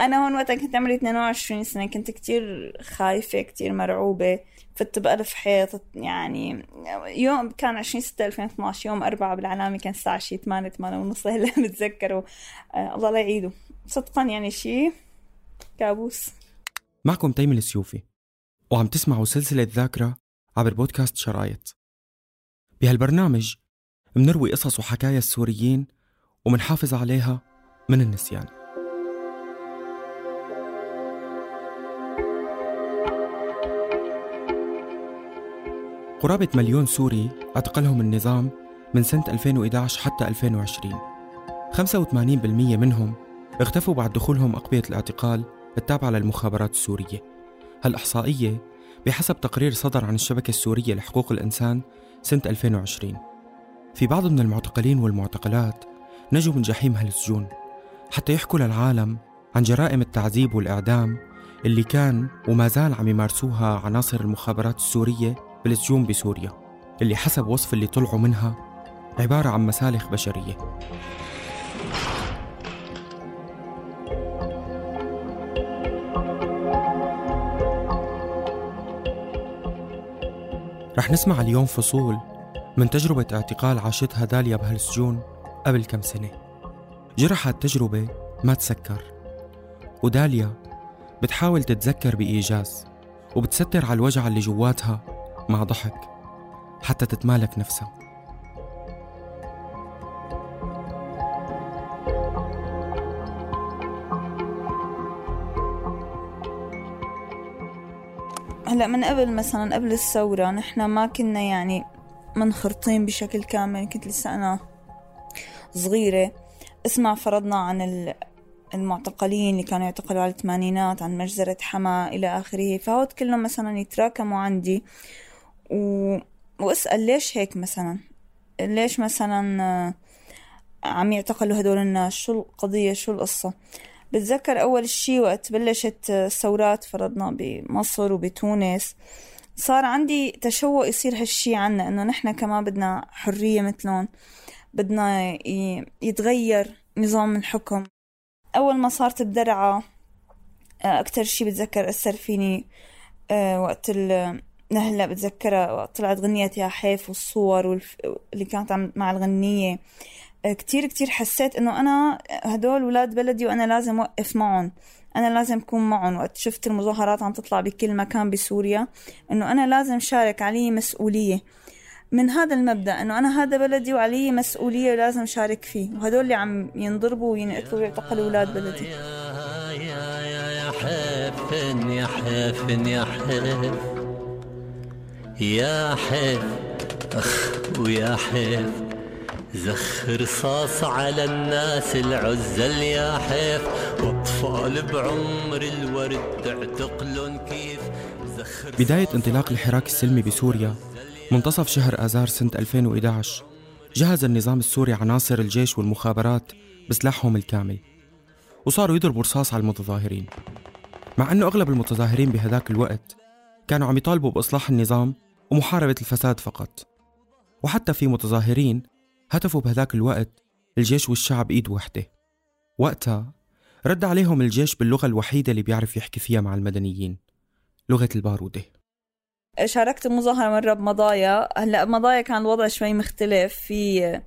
أنا هون وقتها كنت عمري 22 سنة كنت كتير خايفة كتير مرعوبة. فت بألف حيط يعني يوم كان 20 6 2012 يوم أربعة بالعلامة كان الساعة شي 8 8 ونص هلا بتذكره آه الله لا يعيده. صدقا يعني شي كابوس. معكم تيم السيوفي وعم تسمعوا سلسلة ذاكرة عبر بودكاست شرايط. بهالبرنامج منروي قصص وحكايا السوريين ومنحافظ عليها من النسيان. قرابة مليون سوري اعتقلهم النظام من سنة 2011 حتى 2020 85% منهم اختفوا بعد دخولهم أقبية الاعتقال التابعة للمخابرات السورية. هالإحصائية بحسب تقرير صدر عن الشبكة السورية لحقوق الإنسان سنة 2020 في بعض من المعتقلين والمعتقلات نجوا من جحيم هالسجون حتى يحكوا للعالم عن جرائم التعذيب والإعدام اللي كان وما زال عم يمارسوها عناصر المخابرات السورية بالسجون بسوريا اللي حسب وصف اللي طلعوا منها عبارة عن مسالخ بشرية. رح نسمع اليوم فصول من تجربة اعتقال عاشتها داليا بهالسجون قبل كم سنة. جرحها التجربة ما تسكر وداليا بتحاول تتذكر بإيجاز وبتستر على الوجع اللي جواتها مع ضحك حتى تتمالك نفسها. هلا من قبل مثلا قبل الثورة نحن ما كنا يعني منخرطين بشكل كامل. كنت لسه أنا صغيرة. اسمع فرضنا عن المعتقلين اللي كانوا يعتقلوا على الثمانينات عن مجزرة حما إلى آخره. فهود كلهم مثلا يتراكموا عندي. و... واسأل ليش هيك مثلا؟ ليش مثلا آه، عم يعتقلوا هدول الناس؟ شو القضية؟ شو القصة؟ بتذكر أول شي وقت بلشت الثورات فرضنا بمصر وبتونس صار عندي تشوق يصير هالشي عنا إنه نحن كمان بدنا حرية مثلهم بدنا يتغير نظام الحكم. أول ما صارت بدرعا آه، أكتر شي بتذكر أثر فيني آه، وقت هلا بتذكرها طلعت غنية يا حيف والصور والف... اللي كانت عم مع الغنية. آه، كتير كتير حسيت إنه أنا هدول ولاد بلدي وأنا لازم اوقف معهم. أنا لازم أكون معهم. وقت شفت المظاهرات عم تطلع بكل مكان بسوريا إنه أنا لازم شارك علي مسؤولية. من هذا المبدأ إنه أنا هذا بلدي وعلي مسؤولية ولازم شارك فيه. وهدول اللي عم ينضربوا وينقتلوا ويعتقلوا أولاد بلدي. يا يا يا حفن يا حفن يا حف يا حف أخ ويا حف زخ رصاص على الناس العزل يا حيف وأطفال بعمر الورد تعتقلن كيف. بداية انطلاق الحراك السلمي بسوريا منتصف شهر آذار سنة 2011 جهز النظام السوري عناصر الجيش والمخابرات بسلاحهم الكامل وصاروا يضربوا رصاص على المتظاهرين. مع أنه أغلب المتظاهرين بهذاك الوقت كانوا عم يطالبوا بإصلاح النظام ومحاربة الفساد فقط. وحتى في متظاهرين هتفوا بهذاك الوقت الجيش والشعب إيد وحدة وقتها رد عليهم الجيش باللغة الوحيدة اللي بيعرف يحكي فيها مع المدنيين لغة البارودة. شاركت المظاهرة مرة بمضايا. هلأ بمضايا كان الوضع شوي مختلف. في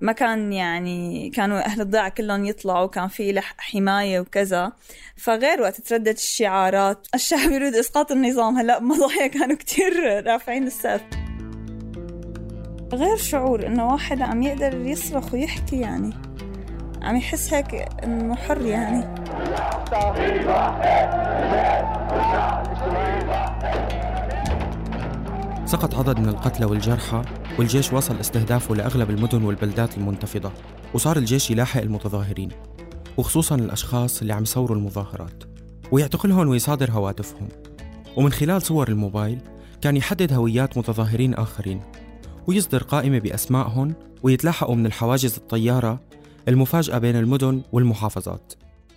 ما كان يعني كانوا أهل الضيعة كلهم يطلعوا كان في حماية وكذا. فغير وقت تردد الشعارات. الشعب يريد إسقاط النظام. هلا بمضايا كانوا كتير رافعين السقف. غير شعور إنه واحد عم يقدر يصرخ ويحكي يعني. عم يحس هيك إنه حر يعني. سقط عدد من القتلى والجرحى والجيش وصل استهدافه لأغلب المدن والبلدات المنتفضة وصار الجيش يلاحق المتظاهرين وخصوصا الأشخاص اللي عم يصوروا المظاهرات ويعتقلهم ويصادر هواتفهم. ومن خلال صور الموبايل كان يحدد هويات متظاهرين آخرين ويصدر قائمة بأسمائهم ويتلاحقوا من الحواجز الطيارة المفاجأة بين المدن والمحافظات.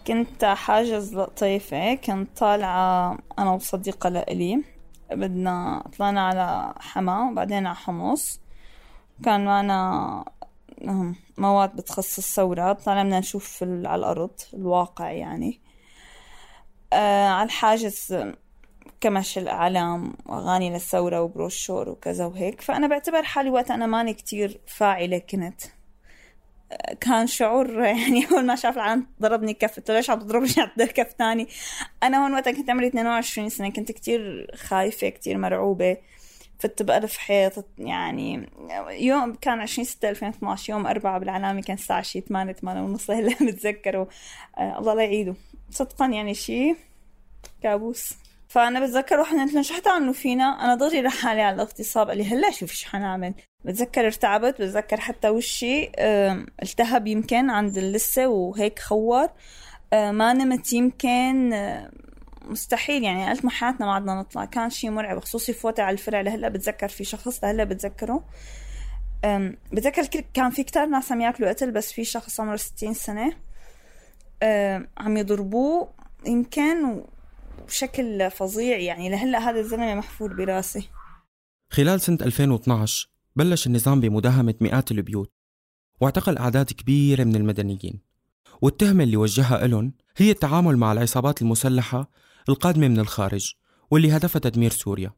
كنت حاجز لطيفة كنت طالعة أنا وصديقة لإلي. بدنا طلعنا على حما وبعدين على حمص. كان معنا مواد بتخصص ثورات طلعنا بدنا نشوف على الأرض الواقع يعني. آه على الحاجز كمش الأعلام وأغاني للثورة وبروشور وكذا وهيك. فأنا بعتبر حالي وقت أنا ماني كتير فاعلة كنت. كان شعور يعني أول ما شاف العالم ضربني كف قلت ليش عم تضربني؟ على كف تاني أنا هون وقتها كنت عمري 22 سنة كنت كتير خايفة كتير مرعوبة. فت بألف حيط يعني يوم كان 20 6 2012 يوم أربعة بالعلامة كان الساعة شي 8 8 ونص هلا بتذكره آه الله لا يعيده. صدقا يعني شي كابوس. فأنا بتذكر قلت له شو حتعملوا فينا؟ أنا ضغري لحالي على الاغتصاب قال لي هلا شوف شو حنعمل. بتذكر ارتعبت بتذكر حتى وشي التهب يمكن عند اللثة وهيك خور ما نمت يمكن مستحيل يعني قلت ما حياتنا ما عدنا نطلع. كان شيء مرعب خصوصي فوتي على الفرع لهلا بتذكر في شخص لهلا بتذكره. بتذكر كان في كتار ناس عم ياكلوا قتل بس في شخص عمره 60 سنة. عم يضربوه يمكن بشكل فظيع يعني لهلأ هذا الزلمه محفور براسي. خلال سنة 2012 بلش النظام بمداهمة مئات البيوت واعتقل أعداد كبيرة من المدنيين. والتهمة اللي وجهها لهم هي التعامل مع العصابات المسلحة القادمة من الخارج واللي هدفها تدمير سوريا.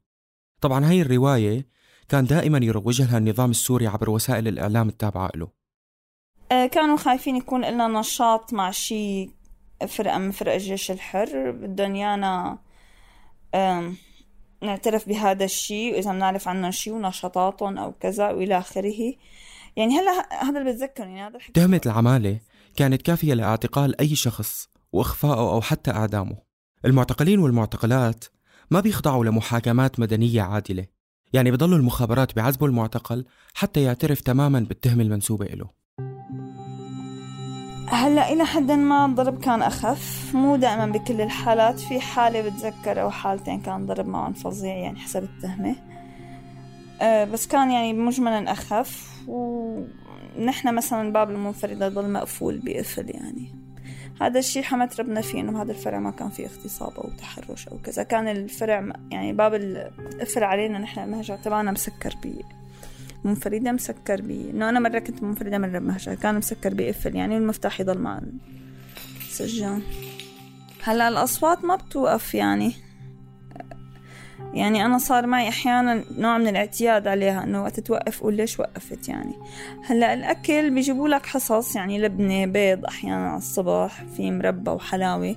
طبعا هاي الرواية كان دائما يروج لها النظام السوري عبر وسائل الإعلام التابعة له آه، كانوا خايفين يكون لنا نشاط مع شيء فرقة من فرق الجيش الحر. بدهم يانا نعترف بهذا الشيء وإذا بنعرف عنهم شيء ونشاطاتهم أو كذا وإلى آخره. يعني هلا هذا اللي بتذكر يعني هذا تهمة العمالة كانت كافية لإعتقال أي شخص وإخفائه أو حتى إعدامه. المعتقلين والمعتقلات ما بيخضعوا لمحاكمات مدنية عادلة. يعني بضلوا المخابرات بعذبوا المعتقل حتى يعترف تماما بالتهمة المنسوبة له هلا إلى حد ما الضرب كان أخف. مو دائما بكل الحالات. في حالة بتذكر أو حالتين كان ضرب معهم فظيع يعني حسب التهمة. أه بس كان يعني مجملا أخف. ونحن مثلا باب المنفردة ضل مقفول بقفل يعني. هذا الشيء حمد ربنا فيه إنه هذا الفرع ما كان فيه اغتصاب أو تحرش أو كذا. كان الفرع يعني باب القفل علينا. نحن المهجر تبعنا مسكر منفردة مسكر بي. إنه أنا مرة كنت منفردة مرة بمهجر كان مسكر بيقفل يعني المفتاح يضل مع السجان. هلأ الأصوات ما بتوقف يعني. يعني أنا صار معي أحيانا نوع من الاعتياد عليها إنه وقت توقف قول ليش وقفت يعني. هلأ الأكل بيجيبوا لك حصص يعني لبنة بيض أحيانا على الصبح في مربى وحلاوة.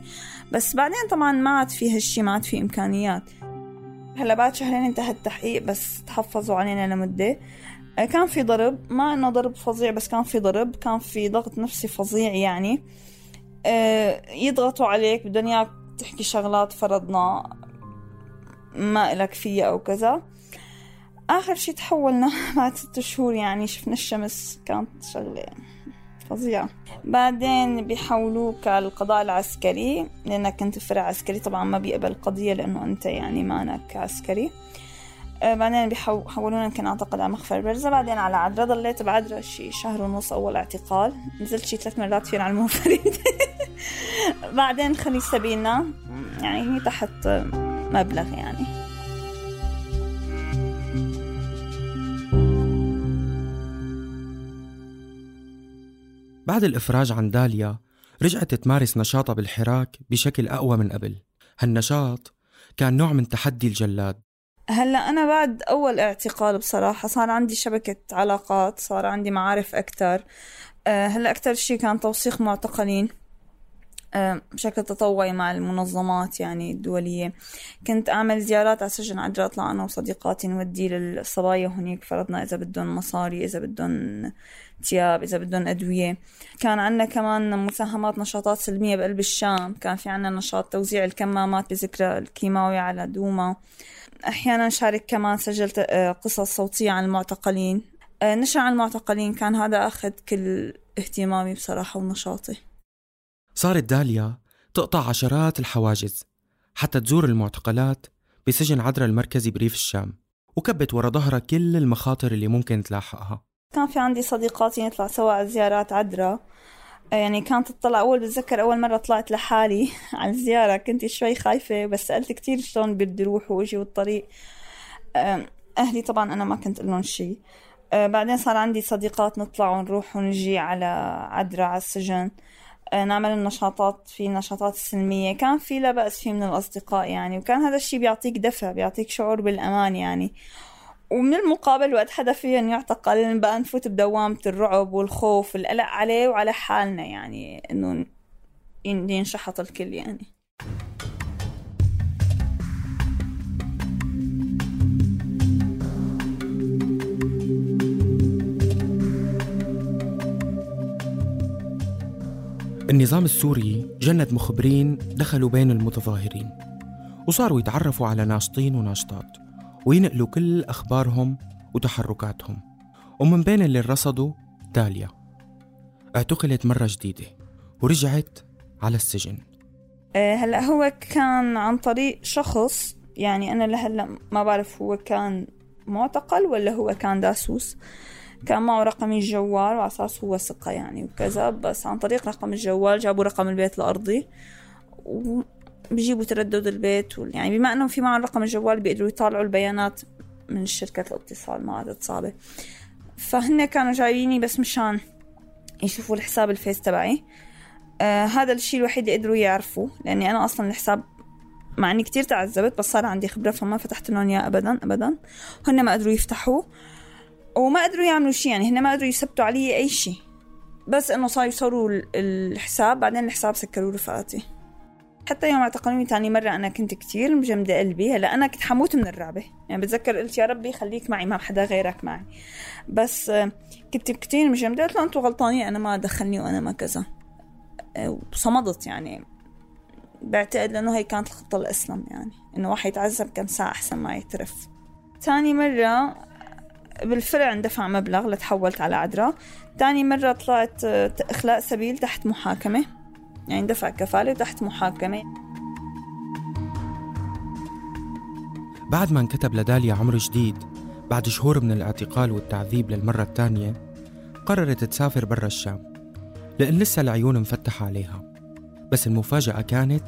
بس بعدين طبعا ما عاد في هالشي ما عاد في إمكانيات. هلأ بعد شهرين انتهى التحقيق بس تحفظوا علينا لمدة. كان في ضرب. ما إنه ضرب فظيع بس كان في ضرب. كان في ضغط نفسي فظيع يعني. آه، يضغطوا عليك بدهم إياك تحكي شغلات فرضنا ما إلك فيها أو كذا. آخر شي تحولنا بعد ست شهور يعني شفنا الشمس كانت شغلة فظيعة. بعدين بيحولوك القضاء العسكري لأنك كنت فرع عسكري. طبعا ما بيقبل القضية لأنه أنت يعني مانك عسكري. آه، بعدين بيحولونا يمكن أعتقد على مخفر برزة بعدين على عدرا ضليت بعدرا شي شهر ونص أول اعتقال. نزلت شي ثلاث مرات فين على المنفرد. بعدين خلي سبيلنا يعني هي تحت مبلغ يعني. بعد الإفراج عن داليا رجعت تمارس نشاطها بالحراك بشكل أقوى من قبل. هالنشاط كان نوع من تحدي الجلاد. هلا أنا بعد أول اعتقال بصراحة صار عندي شبكة علاقات صار عندي معارف أكثر أه هلا أكثر شيء كان توثيق معتقلين أه بشكل تطوعي مع المنظمات يعني الدولية. كنت أعمل زيارات على سجن عجرة أطلع أنا وصديقاتي نودي للصبايا هنيك. فرضنا إذا بدهم مصاري إذا بدهم تياب إذا بدهم أدوية. كان عندنا كمان مساهمات نشاطات سلمية بقلب الشام. كان في عندنا نشاط توزيع الكمامات بذكرى الكيماوي على دوما. أحيانا شارك كمان سجلت آه، قصص صوتية عن المعتقلين. آه، نشر عن المعتقلين. كان هذا أخذ كل اهتمامي بصراحة ونشاطي. صارت داليا تقطع عشرات الحواجز حتى تزور المعتقلات بسجن عدرا المركزي بريف الشام وكبت ورا ظهرها كل المخاطر اللي ممكن تلاحقها. كان في عندي صديقاتي نطلع سوا على زيارات عدرا يعني كانت تطلع أول بتذكر أول مرة طلعت لحالي على الزيارة كنت شوي خايفة بس سألت كتير شلون بدي أروح وأجي والطريق. أهلي طبعا أنا ما كنت لهم شي. بعدين صار عندي صديقات نطلع ونروح ونجي على عدرا على السجن. آه، نعمل النشاطات في نشاطات سلمية كان في لا بأس فيه من الأصدقاء يعني وكان هذا الشيء بيعطيك دفع بيعطيك شعور بالأمان يعني. ومن المقابل وقت حدا فيهم يعتقل بقى نفوت بدوامة الرعب والخوف والقلق عليه وعلى حالنا يعني إنه ينشحط الكل يعني. النظام السوري جند مخبرين دخلوا بين المتظاهرين وصاروا يتعرفوا على ناشطين وناشطات. وينقلوا كل أخبارهم وتحركاتهم. ومن بين اللي رصدوا داليا. اعتقلت مرة جديدة ورجعت على السجن. آه، هلا هو كان عن طريق شخص يعني أنا لهلا ما بعرف هو كان معتقل ولا هو كان داسوس. كان معه رقم الجوال وعلى أساس هو ثقة يعني وكذا بس عن طريق رقم الجوال جابوا رقم البيت الأرضي. وبيجيبوا تردد البيت يعني بما أنه في معهم رقم الجوال بيقدروا يطالعوا البيانات من شركة الاتصال ما عادت صعبة. فهن كانوا جاييني بس مشان يشوفوا الحساب الفيس تبعي. آه هذا الشيء الوحيد اللي قدروا يعرفوا لأني أنا أصلا الحساب مع إني كتير تعذبت بس صار عندي خبرة فما فتحت لهم إياه ابدا ابدا. هن ما قدروا يفتحوه وما قدروا يعملوا شيء يعني هن ما قدروا يثبتوا علي أي شيء. بس إنه صاروا يصوروا الحساب بعدين الحساب سكروا رفقاتي. حتى يوم اعتقلوني تاني مرة أنا كنت كتير مجمدة قلبي. هلا أنا كنت حموت من الرعبة. يعني بتذكر قلت يا ربي خليك معي ما حدا غيرك معي. بس كنت كتير مجمدة. قلت له أنتوا غلطانين أنا ما دخلني وأنا ما كذا. وصمدت يعني. بعتقد لأنه هي كانت الخطة الأسلم يعني. إنه واحد يتعذب كم ساعة أحسن ما يترف. تاني مرة بالفرع اندفع مبلغ لتحولت على عدرا. تاني مرة طلعت آه، إخلاء سبيل تحت محاكمة. يعني دفع كفالة تحت محاكمة. بعد ما انكتب لداليا عمر جديد بعد شهور من الاعتقال والتعذيب للمرة الثانية قررت تسافر برا الشام لأن لسه العيون مفتحة عليها. بس المفاجأة كانت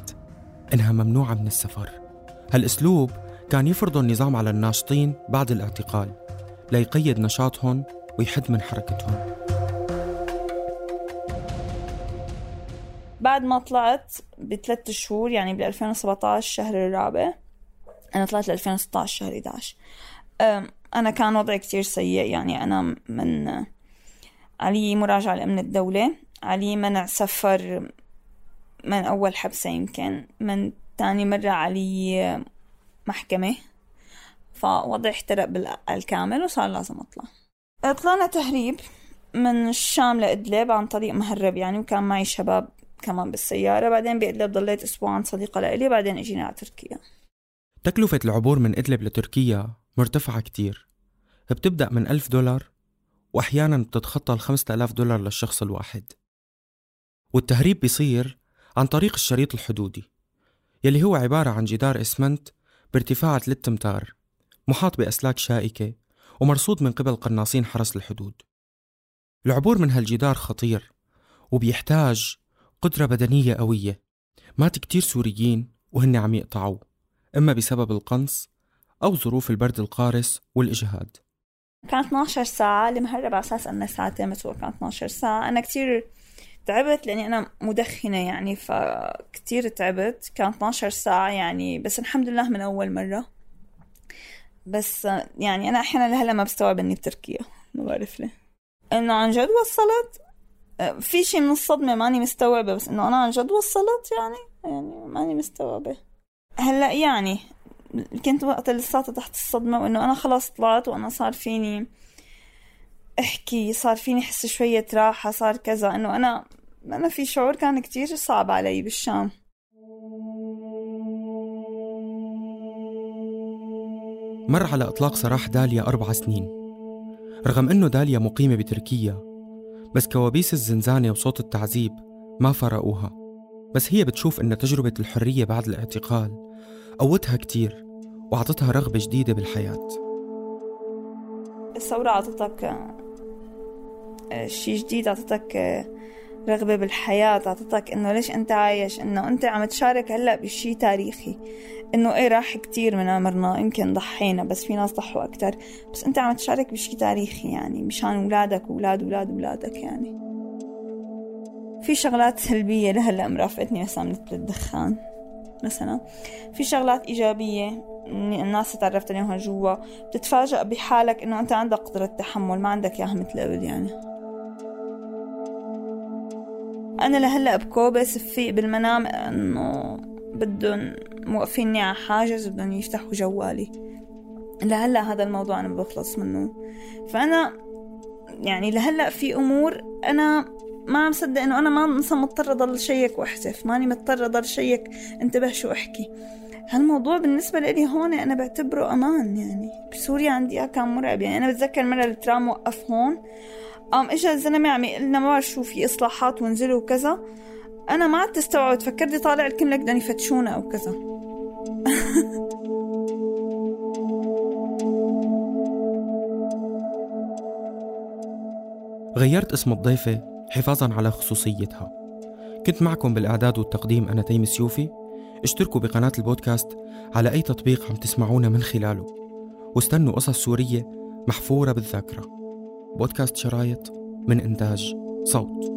إنها ممنوعة من السفر. هالأسلوب كان يفرض النظام على الناشطين بعد الاعتقال ليقيد نشاطهم ويحد من حركتهم. بعد ما طلعت بثلاث شهور يعني بال 2017 شهر الرابع أنا طلعت ل 2016 شهر 11 أنا كان وضعي كتير سيء يعني أنا من علي مراجعة لأمن الدولة علي منع سفر من أول حبسة يمكن من تاني مرة علي محكمة. فوضعي احترق بالكامل وصار لازم أطلع. طلعنا تهريب من الشام لإدلب عن طريق مهرب يعني وكان معي شباب كمان بالسيارة بعدين بإدلب ضليت أسبوع عند صديقة لإلي بعدين إجينا على تركيا. تكلفة العبور من إدلب لتركيا مرتفعة كتير. بتبدأ من ألف دولار وأحيانا بتتخطى الخمسة آلاف دولار للشخص الواحد. والتهريب بيصير عن طريق الشريط الحدودي يلي هو عبارة عن جدار إسمنت بارتفاع 3 أمتار محاط بأسلاك شائكة ومرصود من قبل قناصين حرس الحدود. العبور من هالجدار خطير وبيحتاج قدرة بدنية قوية. مات كتير سوريين وهن عم يقطعوا. إما بسبب القنص أو ظروف البرد القارس والإجهاد. كانت 12 ساعة اللي مهرب على أساس أنها ساعتين بس هو كانت 12 ساعة. أنا كتير تعبت لأني أنا مدخنة يعني فكتير تعبت. كانت 12 ساعة يعني بس الحمد لله من أول مرة. بس يعني أنا أحيانا لهلا ما بستوعب إني بتركيا. ما بعرف ليه. إنه عن جد وصلت. في شيء من الصدمة ماني مستوعبة بس إنه أنا عن جد وصلت يعني؟ يعني ماني مستوعبة. هلأ يعني كنت وقت لساتها تحت الصدمة وإنه أنا خلاص طلعت وأنا صار فيني أحكي صار فيني أحس شوية راحة صار كذا. إنه أنا أنا في شعور كان كتير صعب علي بالشام. مر على إطلاق سراح داليا أربع سنين. رغم أنه داليا مقيمة بتركيا بس كوابيس الزنزانة وصوت التعذيب ما فرقوها. بس هي بتشوف أن تجربة الحرية بعد الاعتقال قوتها كتير وعطتها رغبة جديدة بالحياة. الثورة عطتك آه، شي جديد عطتك آه، رغبة بالحياة عطتك إنه ليش أنت عايش؟ إنه أنت عم تشارك هلأ بشي تاريخي. إنه إيه راح كتير من عمرنا يمكن ضحينا بس في ناس ضحوا أكتر. بس أنت عم تشارك بشي تاريخي يعني مشان اولادك واولاد أولاد اولادك يعني. في شغلات سلبية لهلأ مرافقتني مثلا مثل الدخان. مثلا في شغلات إيجابية الناس تعرفت عليهم جوا. بتتفاجأ بحالك إنه أنت عندك قدرة تحمل ما عندك إياها مثل قبل يعني. أنا لهلأ بكوبس في بالمنام إنه بدهم موقفيني على حاجز بدهم يفتحوا جوالي. لهلأ هذا الموضوع أنا بخلص منه. فأنا يعني لهلأ في أمور أنا ما عم صدق إنه أنا ما مثلا مضطرة أضل شيك واحذف ماني مضطرة أضل شيك. انتبه شو أحكي. هالموضوع بالنسبة لي هون أنا بعتبره أمان يعني. بسوريا عندي إياه كان مرعب. يعني أنا بتذكر مرة الترام وقف هون. قام إجا الزلمة عم يقول لنا ما بعرف شو في إصلاحات وانزلوا وكذا. أنا ما عدت استوعبت. فكرتي طالع الكل بدهم يفتشونا أو كذا. غيرت اسم الضيفة حفاظا على خصوصيتها. كنت معكم بالإعداد والتقديم أنا تيم سيوفي اشتركوا بقناة البودكاست على أي تطبيق عم تسمعونا من خلاله. واستنوا قصص سورية محفورة بالذاكرة. بودكاست شرايط من إنتاج صوت.